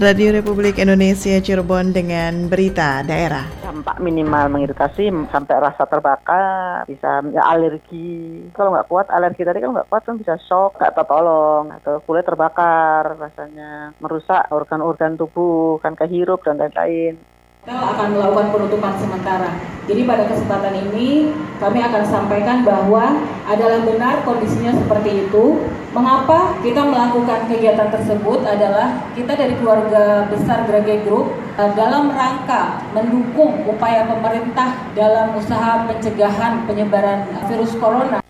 Radio Republik Indonesia Cirebon dengan berita daerah. Dampak minimal mengiritasi sampai rasa terbakar, bisa ya, alergi. Kalau nggak kuat alergi tadi kan nggak kuat kan bisa shock, nggak tertolong atau kulit terbakar rasanya, merusak organ-organ tubuh, kan kehirup dan lain-lain. Akan melakukan penutupan sementara. Jadi pada kesempatan ini kami akan sampaikan bahwa adalah benar kondisinya seperti itu. Mengapa kita melakukan kegiatan tersebut adalah kita dari keluarga besar Grage Group eh, dalam rangka mendukung upaya pemerintah dalam usaha pencegahan penyebaran virus corona.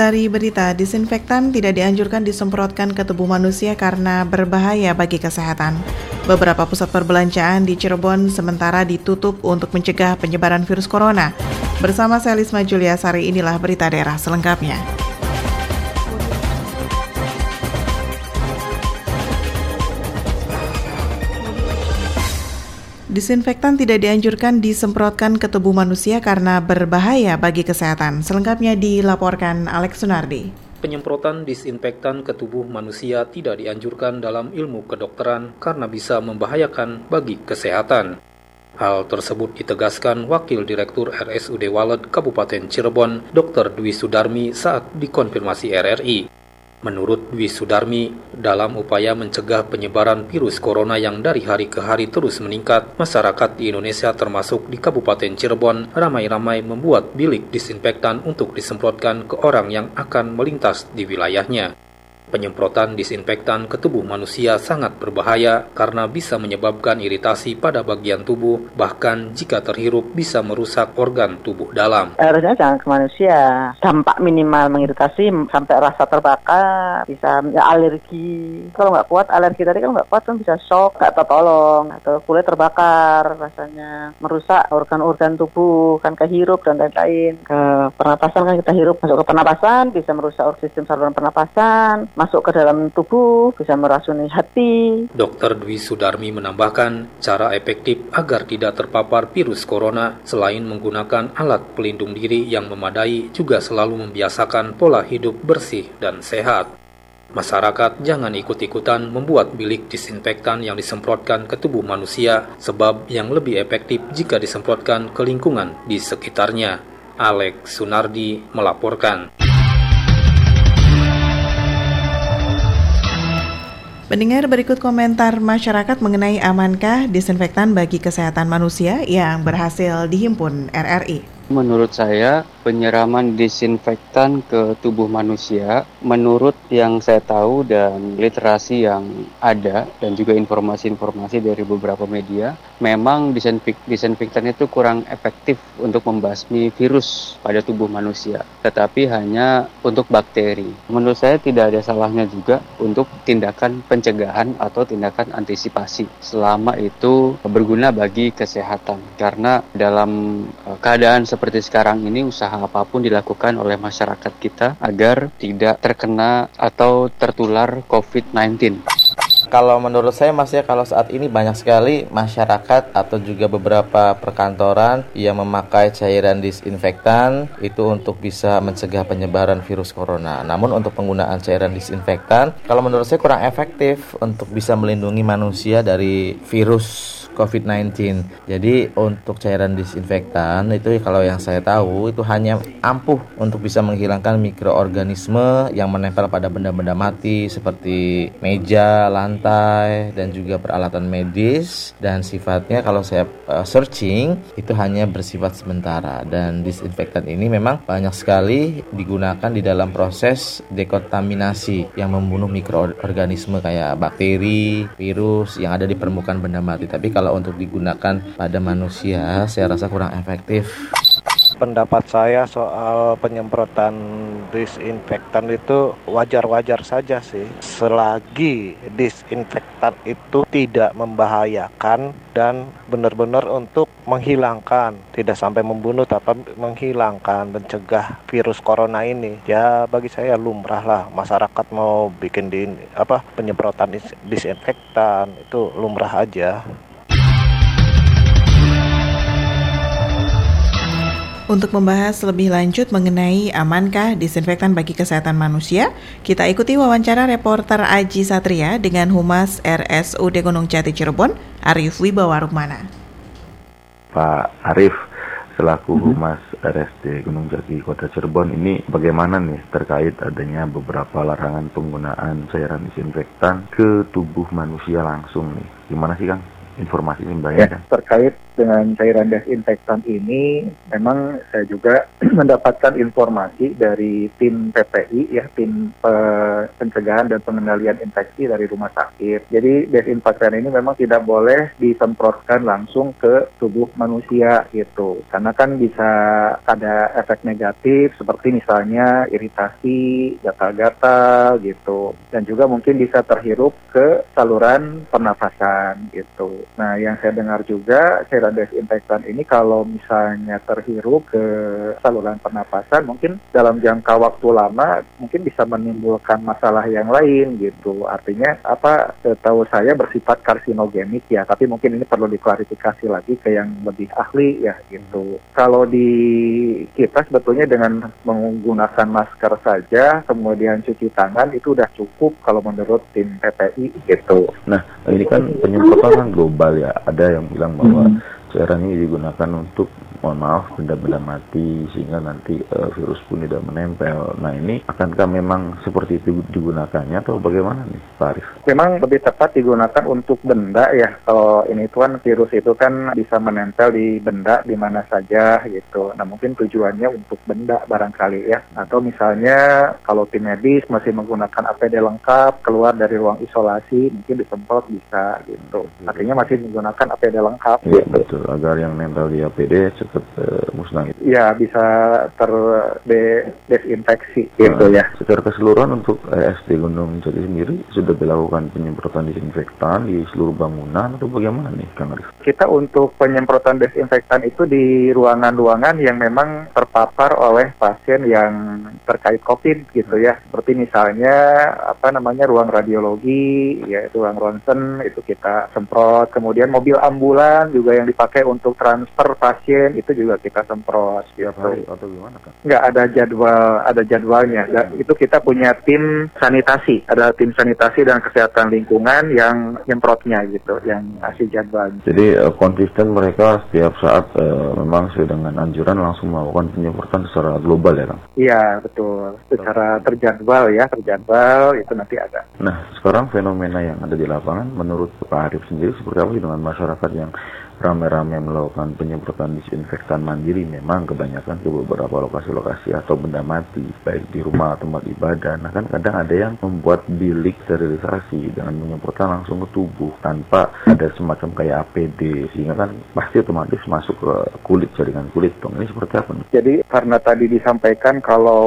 Sari berita, disinfektan tidak dianjurkan disemprotkan ke tubuh manusia karena berbahaya bagi kesehatan. Beberapa pusat perbelanjaan di Cirebon sementara ditutup untuk mencegah penyebaran virus corona. Bersama saya Lisma Julia Sari, inilah berita daerah selengkapnya. Disinfektan tidak dianjurkan disemprotkan ke tubuh manusia karena berbahaya bagi kesehatan. Selengkapnya dilaporkan Alex Sunardi. Penyemprotan disinfektan ke tubuh manusia tidak dianjurkan dalam ilmu kedokteran karena bisa membahayakan bagi kesehatan. Hal tersebut ditegaskan Wakil Direktur RSUD Walet Kabupaten Cirebon, Dr. Dwi Sudarmi saat dikonfirmasi RRI. Menurut Dwi Sudarmi, dalam upaya mencegah penyebaran virus corona yang dari hari ke hari terus meningkat, masyarakat di Indonesia termasuk di Kabupaten Cirebon ramai-ramai membuat bilik disinfektan untuk disemprotkan ke orang yang akan melintas di wilayahnya. Penyemprotan disinfektan ke tubuh manusia sangat berbahaya karena bisa menyebabkan iritasi pada bagian tubuh, bahkan jika terhirup bisa merusak organ tubuh dalam. Harusnya jangan ke manusia. Dampak minimal mengiritasi sampai rasa terbakar, bisa ya, alergi. Kalau nggak kuat alergi tadi kan nggak kuat kan bisa shock, nggak tertolong, atau kulit terbakar rasanya, merusak organ-organ tubuh, kan kehirup dan lain-lain. Ke pernapasan kan kita hirup masuk ke pernapasan, bisa merusak sistem saluran pernapasan, masuk ke dalam tubuh, bisa meracuni hati. Dr. Dwi Sudarmi menambahkan, cara efektif agar tidak terpapar virus corona selain menggunakan alat pelindung diri yang memadai juga selalu membiasakan pola hidup bersih dan sehat. Masyarakat jangan ikut-ikutan membuat bilik disinfektan yang disemprotkan ke tubuh manusia sebab yang lebih efektif jika disemprotkan ke lingkungan di sekitarnya. Alex Sunardi melaporkan. Mendengar berikut komentar masyarakat mengenai amankah disinfektan bagi kesehatan manusia yang berhasil dihimpun RRI. Menurut saya, penyiraman disinfektan ke tubuh manusia, menurut yang saya tahu dan literasi yang ada, dan juga informasi-informasi dari beberapa media, memang disinfektan itu kurang efektif untuk membasmi virus pada tubuh manusia, tetapi hanya untuk bakteri. Menurut saya tidak ada salahnya juga untuk tindakan pencegahan atau tindakan antisipasi, selama itu berguna bagi kesehatan. Karena dalam eh, keadaan seperti seperti sekarang ini usaha apa pun dilakukan oleh masyarakat kita agar tidak terkena atau tertular COVID-19. Kalau menurut saya Mas ya kalau saat ini banyak sekali masyarakat atau juga beberapa perkantoran yang memakai cairan disinfektan itu untuk bisa mencegah penyebaran virus corona. Namun untuk penggunaan cairan disinfektan kalau menurut saya kurang efektif untuk bisa melindungi manusia dari virus COVID-19. Jadi untuk cairan disinfektan itu kalau yang saya tahu itu hanya ampuh untuk bisa menghilangkan mikroorganisme yang menempel pada benda-benda mati seperti meja, lantai dan juga peralatan medis dan sifatnya kalau saya uh, searching itu hanya bersifat sementara dan disinfektan ini memang banyak sekali digunakan di dalam proses dekontaminasi yang membunuh mikroorganisme kayak bakteri, virus yang ada di permukaan benda mati. Tapi kalau kalau untuk digunakan pada manusia saya rasa kurang efektif. Pendapat saya soal penyemprotan disinfektan itu wajar-wajar saja sih. Selagi disinfektan itu tidak membahayakan dan benar-benar untuk menghilangkan tidak sampai membunuh tapi menghilangkan mencegah virus corona ini ya bagi saya lumrah lah. Masyarakat mau bikin di apa penyemprotan disinfektan itu lumrah aja Untuk membahas lebih lanjut mengenai amankah disinfektan bagi kesehatan manusia, kita ikuti wawancara reporter Aji Satria dengan Humas RSUD Gunung Jati Cirebon, Arif Wibawa Rukmana. Pak Arif, selaku mhm. Humas RSD Gunung Jati Kota Cirebon ini bagaimana nih terkait adanya beberapa larangan penggunaan cairan disinfektan ke tubuh manusia langsung nih. Gimana sih Kang? Informasi ini Mbak ya, terkait dengan cairan desinfektan ini memang saya juga mendapatkan informasi dari tim PPI ya tim pencegahan dan pengendalian infeksi dari rumah sakit. Jadi desinfektan ini memang tidak boleh disemprotkan langsung ke tubuh manusia gitu. Karena kan bisa ada efek negatif seperti misalnya iritasi, gatal-gatal gitu. Dan juga mungkin bisa terhirup ke saluran pernafasan gitu. Nah, yang saya dengar juga cairan desinfektan ini kalau misalnya terhirup ke saluran pernapasan mungkin dalam jangka waktu lama mungkin bisa menimbulkan masalah yang lain gitu. Artinya apa tahu saya bersifat karsinogenik ya, tapi mungkin ini perlu diklarifikasi lagi ke yang lebih ahli ya gitu. Kalau di kita sebetulnya dengan menggunakan masker saja kemudian cuci tangan itu udah cukup kalau menurut tim PPI gitu. Nah, ini kan penyemprotan global ya. Ada yang bilang bahwa hmm. Cairan ini digunakan untuk mohon maaf benda-benda mati sehingga nanti uh, virus pun tidak menempel. Nah ini akankah memang seperti itu digunakannya atau bagaimana nih Pak Arif? Memang lebih tepat digunakan untuk benda ya. Kalau ini itu kan virus itu kan bisa menempel di benda di mana saja gitu. Nah mungkin tujuannya untuk benda barangkali ya. Atau misalnya kalau tim medis masih menggunakan APD lengkap keluar dari ruang isolasi mungkin disemprot bisa gitu. Artinya masih menggunakan APD lengkap. Iya gitu. betul agar yang nempel di APD tetap uh, musnah itu. Ya bisa terdesinfeksi nah, gitu ya. Secara keseluruhan untuk SD Gunung Jati sendiri sudah dilakukan penyemprotan disinfektan di seluruh bangunan atau bagaimana nih Kang Arif? Kita untuk penyemprotan desinfektan itu di ruangan-ruangan yang memang terpapar oleh pasien yang terkait COVID gitu ya. Seperti misalnya apa namanya ruang radiologi, ya ruang ronsen itu kita semprot. Kemudian mobil ambulan juga yang dipakai untuk transfer pasien itu juga kita semprot gitu. Hari atau gimana kan? Nggak ada jadwal, ada jadwalnya. Hmm. Itu kita punya tim sanitasi, ada tim sanitasi dan kesehatan lingkungan yang nyemprotnya gitu, yang ngasih jadwal. Jadi uh, konsisten mereka setiap saat uh, memang sesuai dengan anjuran langsung melakukan penyemprotan secara global ya Kang? Iya betul, secara terjadwal ya, terjadwal itu nanti ada. Nah sekarang fenomena yang ada di lapangan menurut Pak Arif sendiri seperti apa dengan masyarakat yang rame-rame melakukan penyemprotan disinfektan mandiri memang kebanyakan ke beberapa lokasi-lokasi atau benda mati baik di rumah tempat ibadah. Nah kan kadang ada yang membuat bilik sterilisasi dengan menyemprotkan langsung ke tubuh tanpa ada semacam kayak APD sehingga kan pasti otomatis masuk ke kulit jaringan kulit. Dong ini seperti apa nih? Jadi karena tadi disampaikan kalau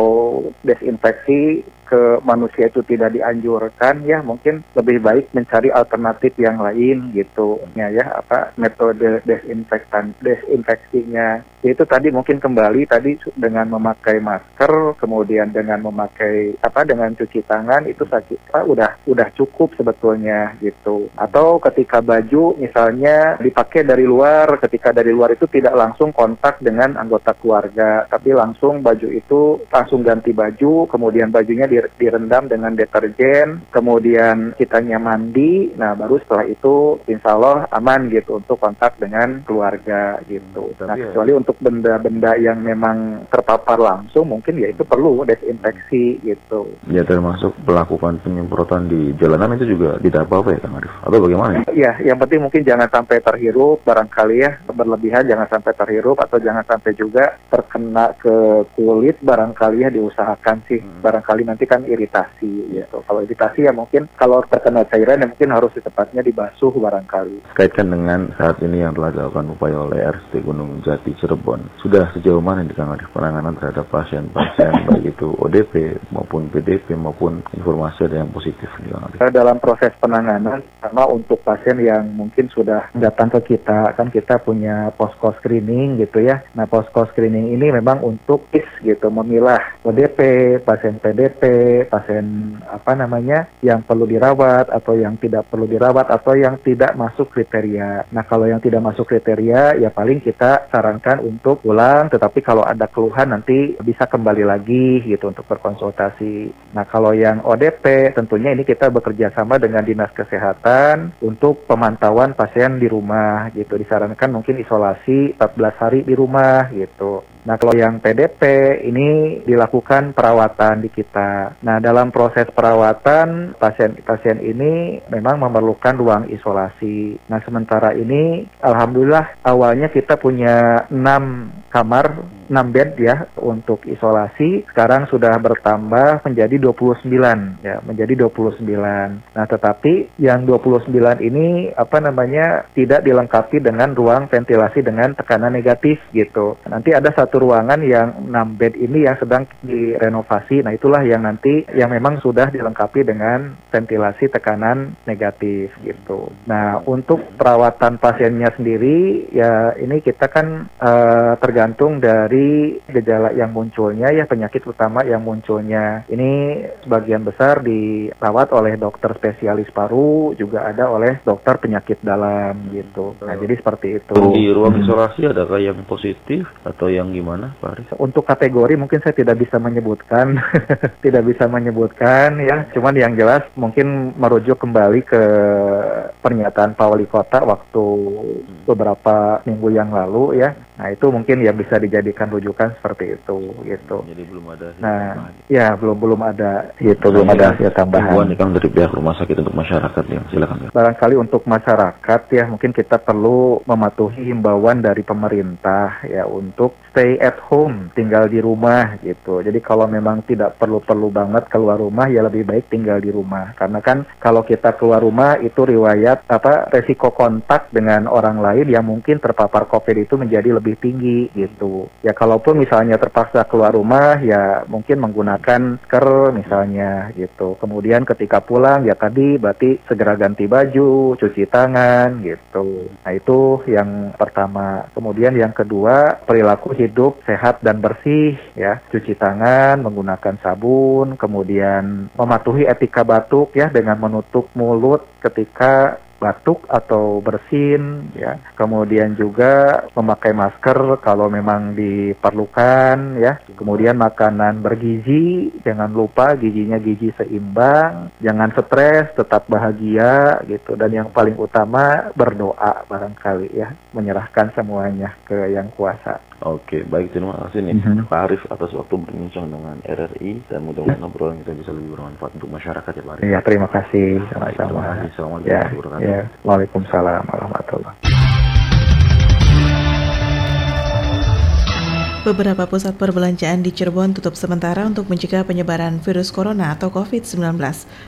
desinfeksi ke manusia itu tidak dianjurkan ya mungkin lebih baik mencari alternatif yang lain gitu. Ya ya apa metode desinfektan desinfeksinya. Itu tadi mungkin kembali tadi dengan memakai masker kemudian dengan memakai apa dengan cuci tangan itu sakit apa, udah udah cukup sebetulnya gitu. Atau ketika baju misalnya dipakai dari luar ketika dari luar itu tidak langsung kontak dengan anggota keluarga tapi langsung baju itu langsung ganti baju kemudian bajunya di direndam dengan deterjen, kemudian kitanya mandi, nah baru setelah itu insya Allah aman gitu untuk kontak dengan keluarga gitu. Nah ya. kecuali untuk benda-benda yang memang terpapar langsung mungkin ya itu perlu desinfeksi gitu. Ya termasuk melakukan penyemprotan di jalanan itu juga tidak apa-apa ya Kang Arif? Atau bagaimana ya? Ya yang penting mungkin jangan sampai terhirup barangkali ya berlebihan jangan sampai terhirup atau jangan sampai juga terkena ke kulit barangkali ya diusahakan sih hmm. barangkali nanti kan iritasi gitu. Kalau iritasi ya mungkin kalau terkena cairan ya mungkin harus secepatnya dibasuh barangkali. Kaitkan dengan saat ini yang telah dilakukan upaya oleh RST Gunung Jati Cirebon, sudah sejauh mana ditangani penanganan terhadap pasien-pasien baik itu ODP maupun PDP maupun informasi ada yang positif Dalam proses penanganan, sama untuk pasien yang mungkin sudah datang ke kita, kan kita punya posko screening gitu ya. Nah posko screening ini memang untuk is gitu, memilah ODP, pasien PDP, pasien apa namanya yang perlu dirawat atau yang tidak perlu dirawat atau yang tidak masuk kriteria. Nah kalau yang tidak masuk kriteria ya paling kita sarankan untuk pulang. Tetapi kalau ada keluhan nanti bisa kembali lagi gitu untuk berkonsultasi. Nah kalau yang ODP tentunya ini kita bekerja sama dengan dinas kesehatan untuk pemantauan pasien di rumah gitu. Disarankan mungkin isolasi 14 hari di rumah gitu. Nah, kalau yang PDP ini dilakukan perawatan di kita. Nah, dalam proses perawatan pasien-pasien ini memang memerlukan ruang isolasi. Nah, sementara ini alhamdulillah awalnya kita punya 6 kamar 6 bed ya untuk isolasi. Sekarang sudah bertambah menjadi 29 ya menjadi 29 nah tetapi yang 29 ini apa namanya tidak dilengkapi dengan ruang ventilasi dengan tekanan negatif gitu. Nanti ada satu ruangan yang 6 bed ini yang sedang direnovasi. Nah itulah yang nanti yang memang sudah dilengkapi dengan ventilasi tekanan negatif gitu. Nah untuk perawatan pasiennya sendiri ya ini kita kan uh, tergantung dari gejala yang munculnya ya penyakit utama yang munculnya. Ini sebagian besar dirawat oleh dokter spesialis paru, juga ada oleh dokter penyakit dalam gitu. Nah, jadi seperti itu. Di ruang hmm. isolasi adakah yang positif atau yang gimana, Pak Aris? Untuk kategori mungkin saya tidak bisa menyebutkan, tidak bisa menyebutkan ya. Cuman yang jelas mungkin merujuk kembali ke pernyataan Pak Wali Kota waktu hmm. Beberapa minggu yang lalu ya. Nah, itu mungkin yang bisa dijadikan rujukan seperti itu gitu. Jadi belum ada. Nah, ya belum belum ada itu belum ada hasil tambahan. Ini kan dari pihak rumah sakit untuk masyarakat ya, silakan. Ya. Barangkali untuk masyarakat ya mungkin kita perlu mematuhi himbauan dari pemerintah ya untuk stay at home, tinggal di rumah gitu. Jadi kalau memang tidak perlu-perlu banget keluar rumah ya lebih baik tinggal di rumah. Karena kan kalau kita keluar rumah itu riwayat apa resiko kontak dengan orang lain yang mungkin terpapar COVID itu menjadi lebih tinggi gitu. Ya kalaupun misalnya terpaksa keluar rumah ya mungkin menggunakan masker misalnya gitu. Kemudian ketika pulang ya tadi berarti segera ganti baju, cuci tangan gitu. Nah itu yang pertama. Kemudian yang kedua perilaku hidup sehat dan bersih ya. Cuci tangan menggunakan sabun, kemudian mematuhi etika batuk ya dengan menutup mulut ketika batuk atau bersin ya kemudian juga memakai masker kalau memang diperlukan ya kemudian makanan bergizi jangan lupa gizinya gizi seimbang jangan stres tetap bahagia gitu dan yang paling utama berdoa barangkali ya menyerahkan semuanya ke yang kuasa Oke, baik terima kasih nih mm-hmm. Pak Arif atas waktu berbincang dengan RRI dan mudah-mudahan ya. obrolan kita bisa lebih bermanfaat untuk masyarakat ya Pak Arif. Iya, terima kasih. Sama-sama. Terima kasih. Assalamualaikum ya, warahmatullahi wabarakatuh. Ya. Waalaikumsalam warahmatullahi Beberapa pusat perbelanjaan di Cirebon tutup sementara untuk mencegah penyebaran virus corona atau COVID-19.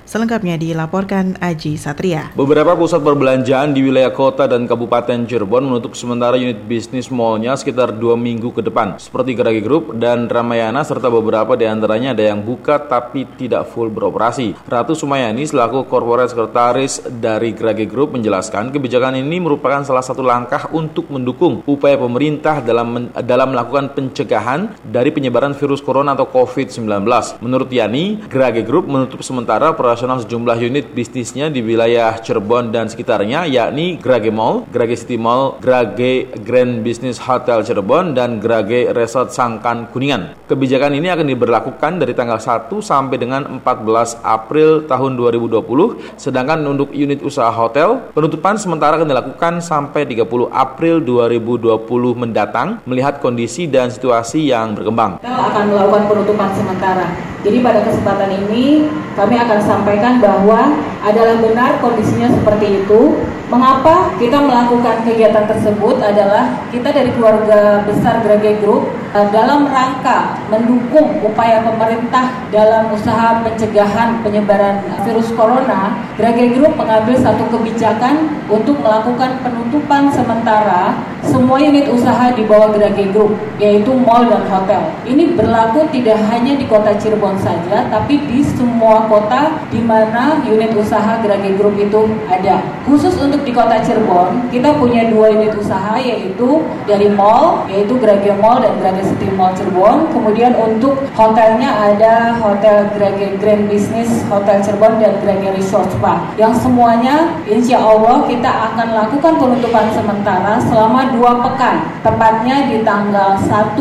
Selengkapnya dilaporkan Aji Satria. Beberapa pusat perbelanjaan di wilayah kota dan kabupaten Cirebon menutup sementara unit bisnis mallnya sekitar dua minggu ke depan. Seperti Geragi Group dan Ramayana serta beberapa di antaranya ada yang buka tapi tidak full beroperasi. Ratu Sumayani selaku korporat sekretaris dari Geragi Group menjelaskan kebijakan ini merupakan salah satu langkah untuk mendukung upaya pemerintah dalam dalam melakukan pencegahan dari penyebaran virus corona atau COVID-19. Menurut Yani, Grage Group menutup sementara operasional sejumlah unit bisnisnya di wilayah Cirebon dan sekitarnya, yakni Grage Mall, Grage City Mall, Grage Grand Business Hotel Cirebon, dan Grage Resort Sangkan Kuningan. Kebijakan ini akan diberlakukan dari tanggal 1 sampai dengan 14 April tahun 2020, sedangkan untuk unit usaha hotel, penutupan sementara akan dilakukan sampai 30 April 2020 mendatang melihat kondisi dan situasi yang berkembang. Kita akan melakukan penutupan sementara. Jadi pada kesempatan ini kami akan sampaikan bahwa adalah benar kondisinya seperti itu. Mengapa kita melakukan kegiatan tersebut adalah kita dari keluarga besar Grage Group eh, dalam rangka mendukung upaya pemerintah dalam usaha pencegahan penyebaran virus corona. Grage Group mengambil satu kebijakan untuk melakukan penutupan sementara semua unit usaha di bawah Grage Group, yaitu mall dan hotel. Ini berlaku tidak hanya di kota Cirebon saja, tapi di semua kota di mana unit usaha Grage Group itu ada. Khusus untuk untuk di kota Cirebon, kita punya dua unit usaha yaitu dari mall, yaitu Grage Mall dan Grage City Mall Cirebon. Kemudian untuk hotelnya ada Hotel Grage Grand Business Hotel Cirebon dan Grage Resort Spa. Yang semuanya insya Allah kita akan lakukan penutupan sementara selama dua pekan, tepatnya di tanggal 1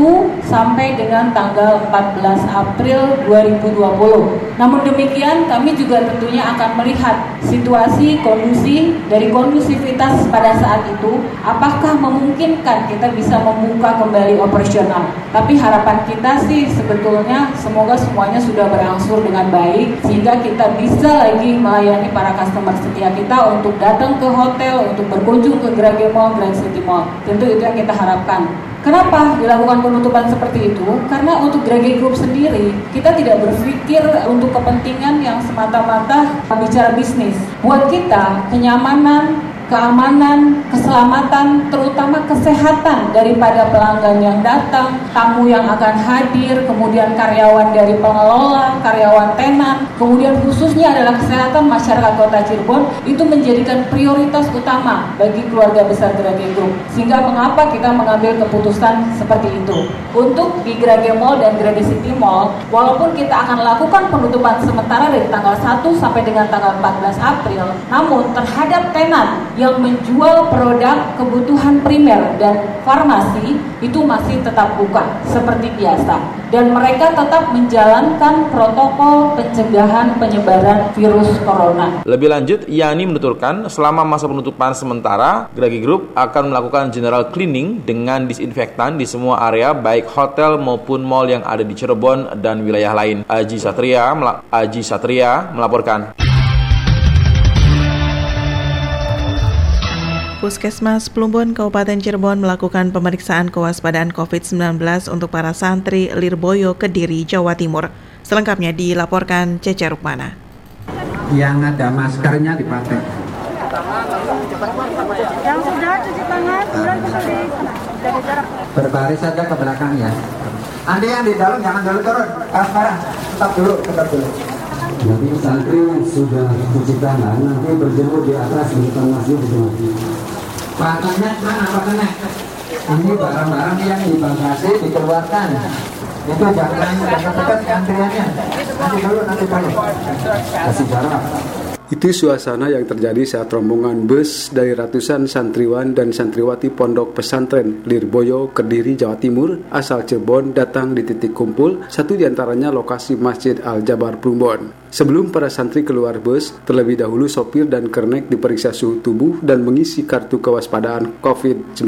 sampai dengan tanggal 14 April 2020. Namun demikian kami juga tentunya akan melihat situasi kondisi dari kondusivitas pada saat itu apakah memungkinkan kita bisa membuka kembali operasional. Tapi harapan kita sih sebetulnya semoga semuanya sudah berangsur dengan baik sehingga kita bisa lagi melayani para customer setia kita untuk datang ke hotel, untuk berkunjung ke Grage Mall, Grand City Mall. Tentu itu yang kita harapkan. Kenapa dilakukan penutupan seperti itu? Karena untuk Grege Group sendiri, kita tidak berpikir untuk kepentingan yang semata-mata bicara bisnis. Buat kita, kenyamanan, keamanan, keselamatan, terutama kesehatan daripada pelanggan yang datang, tamu yang akan hadir, kemudian karyawan dari pengelola, karyawan tenan, kemudian khususnya adalah kesehatan masyarakat Kota Cirebon itu menjadikan prioritas utama bagi keluarga besar Grage Group. Sehingga mengapa kita mengambil keputusan seperti itu. Untuk di Grage Mall dan Grage City Mall, walaupun kita akan lakukan penutupan sementara dari tanggal 1 sampai dengan tanggal 14 April, namun terhadap tenan yang menjual produk kebutuhan primer dan farmasi itu masih tetap buka seperti biasa dan mereka tetap menjalankan protokol pencegahan penyebaran virus corona. Lebih lanjut, Yani menuturkan selama masa penutupan sementara, Gragi Group akan melakukan general cleaning dengan disinfektan di semua area baik hotel maupun mall yang ada di Cirebon dan wilayah lain. Aji Satria, Aji Satria melaporkan. Puskesmas Plumbon Kabupaten Cirebon melakukan pemeriksaan kewaspadaan COVID-19 untuk para santri Lirboyo Kediri, Jawa Timur. Selengkapnya dilaporkan Cece Rukmana. Yang ada maskernya dipakai. Yang sudah cuci tangan, kembali jarak. Berbaris saja ke belakang ya. Anda yang di dalam jangan dulu turun. Ah, sekarang tetap dulu, tetap dulu. Nanti santri yang sudah cuci tangan nanti berjemur di atas di depan masjid di Pakainya mana pakainya? Ini barang-barang yang dibagasi dikeluarkan. Itu jangan dekat-dekat antriannya. Nanti dulu, nanti dulu. Kasih jarak. Itu suasana yang terjadi saat rombongan bus dari ratusan santriwan dan santriwati pondok pesantren Lirboyo, Kediri, Jawa Timur asal Cirebon datang di titik kumpul, satu di antaranya lokasi Masjid Al-Jabar Plumbon. Sebelum para santri keluar bus, terlebih dahulu sopir dan kernek diperiksa suhu tubuh dan mengisi kartu kewaspadaan COVID-19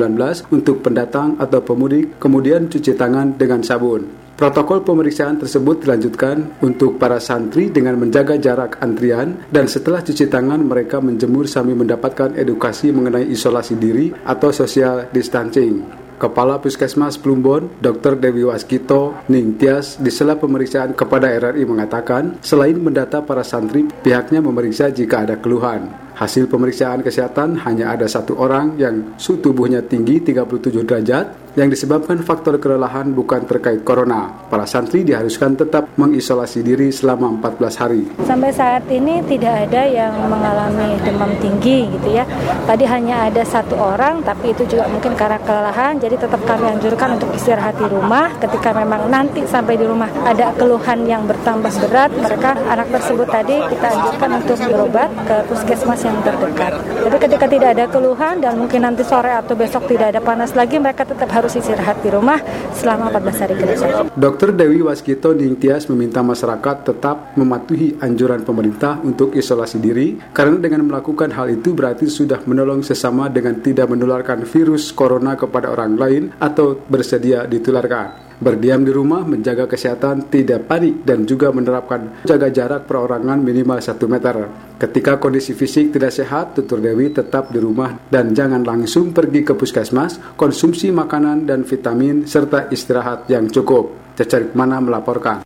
untuk pendatang atau pemudik, kemudian cuci tangan dengan sabun. Protokol pemeriksaan tersebut dilanjutkan untuk para santri dengan menjaga jarak antrian dan setelah cuci tangan mereka menjemur sambil mendapatkan edukasi mengenai isolasi diri atau social distancing. Kepala Puskesmas Plumbon, Dr. Dewi Waskito Ningtyas di sela pemeriksaan kepada RRI mengatakan, selain mendata para santri, pihaknya memeriksa jika ada keluhan. Hasil pemeriksaan kesehatan hanya ada satu orang yang suhu tubuhnya tinggi 37 derajat yang disebabkan faktor kelelahan bukan terkait corona. Para santri diharuskan tetap mengisolasi diri selama 14 hari. Sampai saat ini tidak ada yang mengalami demam tinggi gitu ya. Tadi hanya ada satu orang tapi itu juga mungkin karena kelelahan jadi tetap kami anjurkan untuk istirahat di rumah ketika memang nanti sampai di rumah ada keluhan yang bertambah berat mereka anak tersebut tadi kita anjurkan untuk berobat ke puskesmas yang terdekat. Tapi ketika tidak ada keluhan dan mungkin nanti sore atau besok tidak ada panas lagi, mereka tetap harus istirahat di rumah selama 14 hari ke depan. Dr. Dewi Waskito Ningtyas meminta masyarakat tetap mematuhi anjuran pemerintah untuk isolasi diri karena dengan melakukan hal itu berarti sudah menolong sesama dengan tidak menularkan virus corona kepada orang lain atau bersedia ditularkan berdiam di rumah, menjaga kesehatan, tidak panik, dan juga menerapkan jaga jarak perorangan minimal 1 meter. Ketika kondisi fisik tidak sehat, tutur Dewi tetap di rumah dan jangan langsung pergi ke puskesmas, konsumsi makanan dan vitamin, serta istirahat yang cukup. Cecarik mana melaporkan.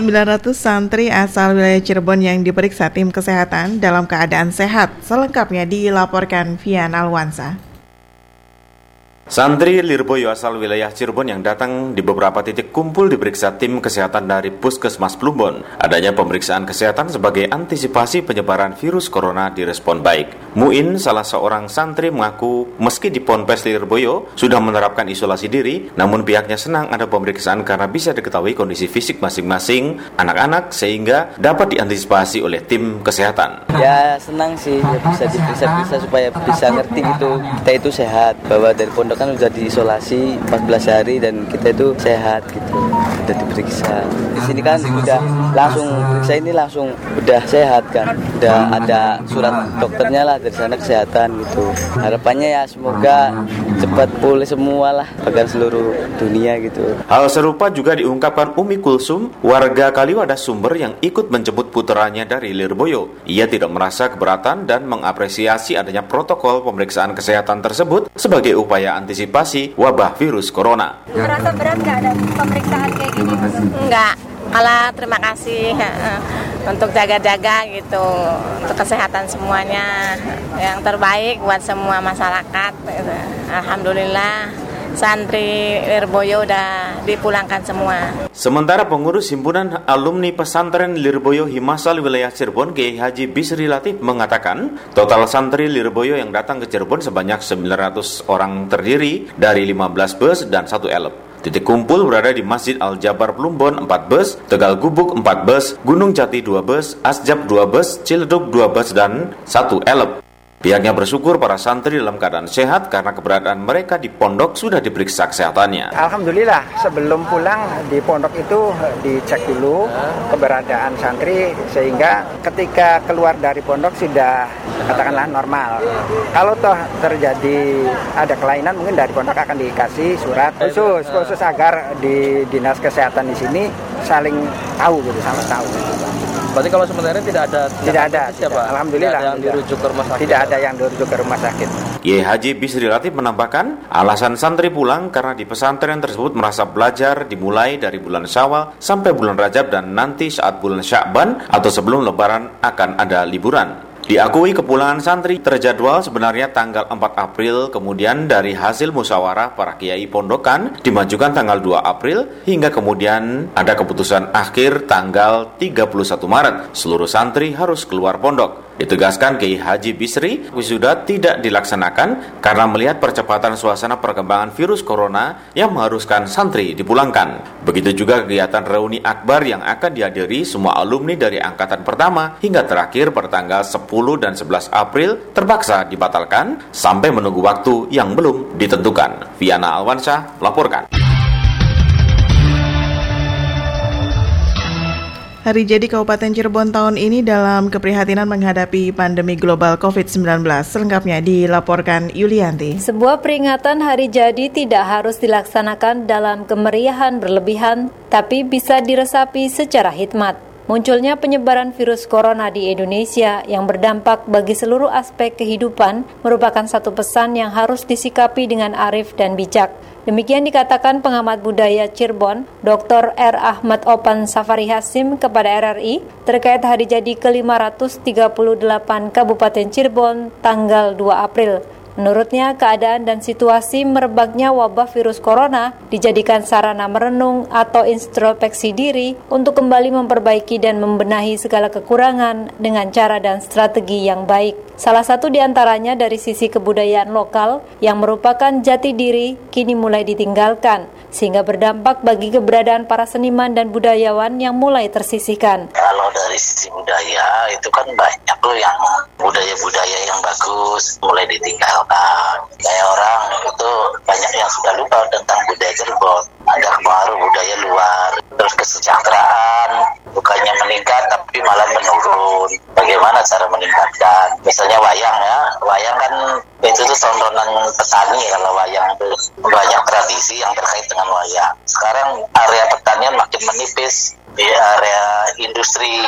900 santri asal wilayah Cirebon yang diperiksa tim kesehatan dalam keadaan sehat. Selengkapnya dilaporkan via Alwansa. Santri Lirboyo asal wilayah Cirebon yang datang di beberapa titik kumpul diperiksa tim kesehatan dari Puskesmas Plumbon. Adanya pemeriksaan kesehatan sebagai antisipasi penyebaran virus corona direspon baik. Muin, salah seorang santri mengaku meski di Ponpes Lirboyo sudah menerapkan isolasi diri, namun pihaknya senang ada pemeriksaan karena bisa diketahui kondisi fisik masing-masing anak-anak sehingga dapat diantisipasi oleh tim kesehatan. Ya senang sih ya bisa diperiksa-periksa supaya bisa ngerti gitu kita itu sehat bahwa dari pondok kan udah diisolasi 14 hari dan kita itu sehat gitu. Udah diperiksa. Di sini kan udah langsung periksa ini langsung udah sehat kan. Udah ada surat dokternya lah dari sana kesehatan gitu. Harapannya ya semoga cepat pulih semua lah bahkan seluruh dunia gitu. Hal serupa juga diungkapkan Umi Kulsum warga Kaliwadah Sumber yang ikut menjemput putranya dari Lirboyo. Ia tidak merasa keberatan dan mengapresiasi adanya protokol pemeriksaan kesehatan tersebut sebagai upaya anti antisipasi wabah virus corona. Merasa berat nggak ada pemeriksaan kayak gini? Enggak, malah terima kasih untuk jaga-jaga gitu untuk kesehatan semuanya yang terbaik buat semua masyarakat. Gitu. Alhamdulillah santri Lirboyo udah dipulangkan semua. Sementara pengurus himpunan alumni pesantren Lirboyo Himasal wilayah Cirebon Kiai Haji Bisri Latif mengatakan total santri Lirboyo yang datang ke Cirebon sebanyak 900 orang terdiri dari 15 bus dan satu elep. Titik kumpul berada di Masjid Al-Jabar Plumbon 4 bus, Tegal Gubuk 4 bus, Gunung Jati 2 bus, Asjab 2 bus, Ciledug 2 bus, dan 1 elep. Pihaknya bersyukur para santri dalam keadaan sehat karena keberadaan mereka di pondok sudah diperiksa kesehatannya. Alhamdulillah sebelum pulang di pondok itu dicek dulu keberadaan santri sehingga ketika keluar dari pondok sudah katakanlah normal. Kalau toh terjadi ada kelainan mungkin dari pondok akan dikasih surat khusus khusus agar di dinas kesehatan di sini saling tahu gitu, sama tahu. Berarti kalau sebenarnya tidak ada tidak ada siapa? Alhamdulillah tidak ada yang dirujuk ke rumah sakit. Tidak ada yang dirujuk ke rumah sakit. Kiai Haji Bisri Latif menambahkan, alasan santri pulang karena di pesantren tersebut merasa belajar dimulai dari bulan Syawal sampai bulan Rajab dan nanti saat bulan Syakban atau sebelum Lebaran akan ada liburan. Diakui kepulangan santri terjadwal sebenarnya tanggal 4 April, kemudian dari hasil musyawarah para kiai pondokan dimajukan tanggal 2 April hingga kemudian ada keputusan akhir tanggal 31 Maret. Seluruh santri harus keluar pondok. Ditegaskan Kiai Haji Bisri, wisuda tidak dilaksanakan karena melihat percepatan suasana perkembangan virus corona yang mengharuskan santri dipulangkan. Begitu juga kegiatan reuni akbar yang akan dihadiri semua alumni dari angkatan pertama hingga terakhir pada tanggal 10 dan 11 April terpaksa dibatalkan sampai menunggu waktu yang belum ditentukan. Viana Alwansyah melaporkan. Hari jadi Kabupaten Cirebon tahun ini dalam keprihatinan menghadapi pandemi global COVID-19. Selengkapnya dilaporkan Yulianti. Sebuah peringatan hari jadi tidak harus dilaksanakan dalam kemeriahan berlebihan, tapi bisa diresapi secara hikmat. Munculnya penyebaran virus corona di Indonesia yang berdampak bagi seluruh aspek kehidupan merupakan satu pesan yang harus disikapi dengan arif dan bijak. Demikian dikatakan pengamat budaya Cirebon, Dr. R. Ahmad Opan Safari Hasim kepada RRI terkait hari jadi ke-538 Kabupaten Cirebon tanggal 2 April. Menurutnya, keadaan dan situasi merebaknya wabah virus corona dijadikan sarana merenung atau introspeksi diri untuk kembali memperbaiki dan membenahi segala kekurangan dengan cara dan strategi yang baik. Salah satu di antaranya dari sisi kebudayaan lokal yang merupakan jati diri kini mulai ditinggalkan, sehingga berdampak bagi keberadaan para seniman dan budayawan yang mulai tersisihkan. Kalau dari sisi budaya itu kan banyak loh yang budaya-budaya yang bagus mulai ditinggalkan. Kayak orang itu banyak yang sudah lupa tentang budaya Cirebon. Ada baru budaya luar, terus kesejahteraan bukannya meningkat tapi malah menurun. Bagaimana cara meningkatkan? Misalnya wayang ya, wayang kan itu tuh tontonan petani kalau wayang itu banyak tradisi yang terkait dengan wayang. Sekarang area pertanian makin menipis, di area industri.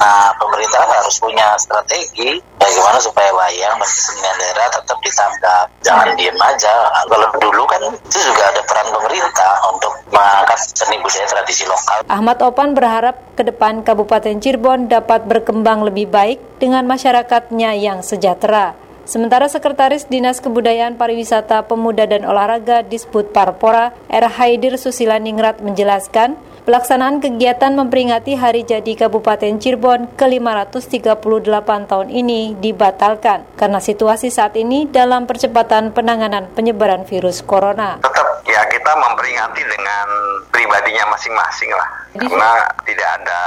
Nah, pemerintah harus punya strategi bagaimana supaya wayang dan kesenian daerah tetap ditanggap. Jangan diem aja. Kalau dulu kan itu juga ada peran pemerintah untuk mengangkat seni budaya tradisi lokal. Ahmad Opan berharap ke depan Kabupaten Cirebon dapat berkembang lebih baik dengan masyarakatnya yang sejahtera. Sementara Sekretaris Dinas Kebudayaan Pariwisata Pemuda dan Olahraga Disput Parpora, R. Haidir Susila Ningrat menjelaskan, pelaksanaan kegiatan memperingati Hari Jadi Kabupaten Cirebon ke-538 tahun ini dibatalkan karena situasi saat ini dalam percepatan penanganan penyebaran virus corona. Tetap ya kita memperingati dengan pribadinya masing-masing lah. Karena tidak ada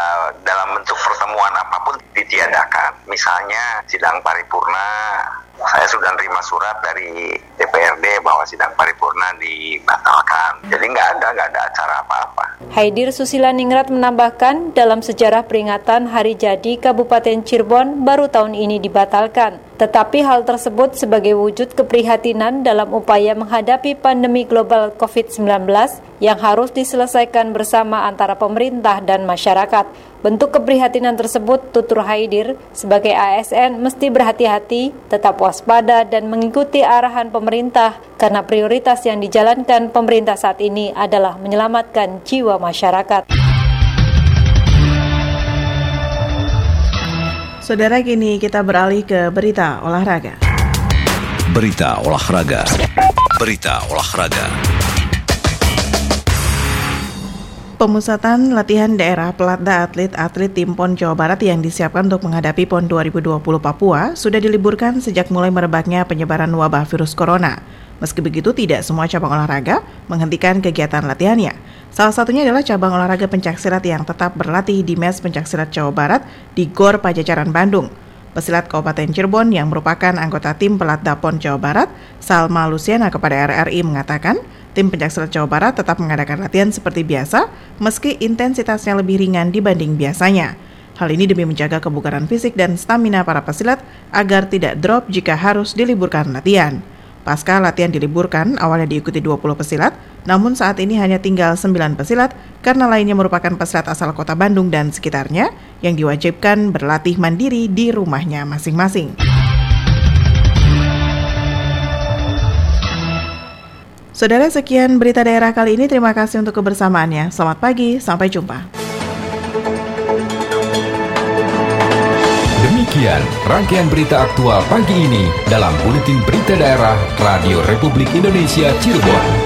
dalam bentuk pertemuan apa pun ditiadakan. Misalnya sidang paripurna saya sudah terima surat dari DPRD bahwa sidang paripurna dibatalkan. Jadi nggak ada, nggak ada acara apa-apa. Haidir Susila Ningrat menambahkan, dalam sejarah peringatan Hari Jadi Kabupaten Cirebon baru tahun ini dibatalkan. Tetapi hal tersebut sebagai wujud keprihatinan dalam upaya menghadapi pandemi global COVID-19 yang harus diselesaikan bersama antara pemerintah dan masyarakat. Bentuk keprihatinan tersebut, tutur Haidir, sebagai ASN mesti berhati-hati, tetap waspada dan mengikuti arahan pemerintah karena prioritas yang dijalankan pemerintah saat ini adalah menyelamatkan jiwa masyarakat. Saudara kini kita beralih ke berita olahraga. Berita olahraga. Berita olahraga. Pemusatan latihan daerah pelatda atlet-atlet tim PON Jawa Barat yang disiapkan untuk menghadapi PON 2020 Papua sudah diliburkan sejak mulai merebaknya penyebaran wabah virus corona. Meski begitu, tidak semua cabang olahraga menghentikan kegiatan latihannya. Salah satunya adalah cabang olahraga pencaksilat yang tetap berlatih di Mes Pencaksilat Jawa Barat di Gor Pajajaran Bandung. Pesilat Kabupaten Cirebon yang merupakan anggota tim Pelatda PON Jawa Barat, Salma Luciana kepada RRI mengatakan, Tim pencaksilat Jawa Barat tetap mengadakan latihan seperti biasa, meski intensitasnya lebih ringan dibanding biasanya. Hal ini demi menjaga kebugaran fisik dan stamina para pesilat agar tidak drop jika harus diliburkan latihan. Pasca latihan diliburkan, awalnya diikuti 20 pesilat, namun saat ini hanya tinggal 9 pesilat karena lainnya merupakan pesilat asal kota Bandung dan sekitarnya yang diwajibkan berlatih mandiri di rumahnya masing-masing. Saudara sekian berita daerah kali ini. Terima kasih untuk kebersamaannya. Selamat pagi, sampai jumpa. Demikian rangkaian berita aktual pagi ini dalam Buletin Berita Daerah Radio Republik Indonesia Cirebon.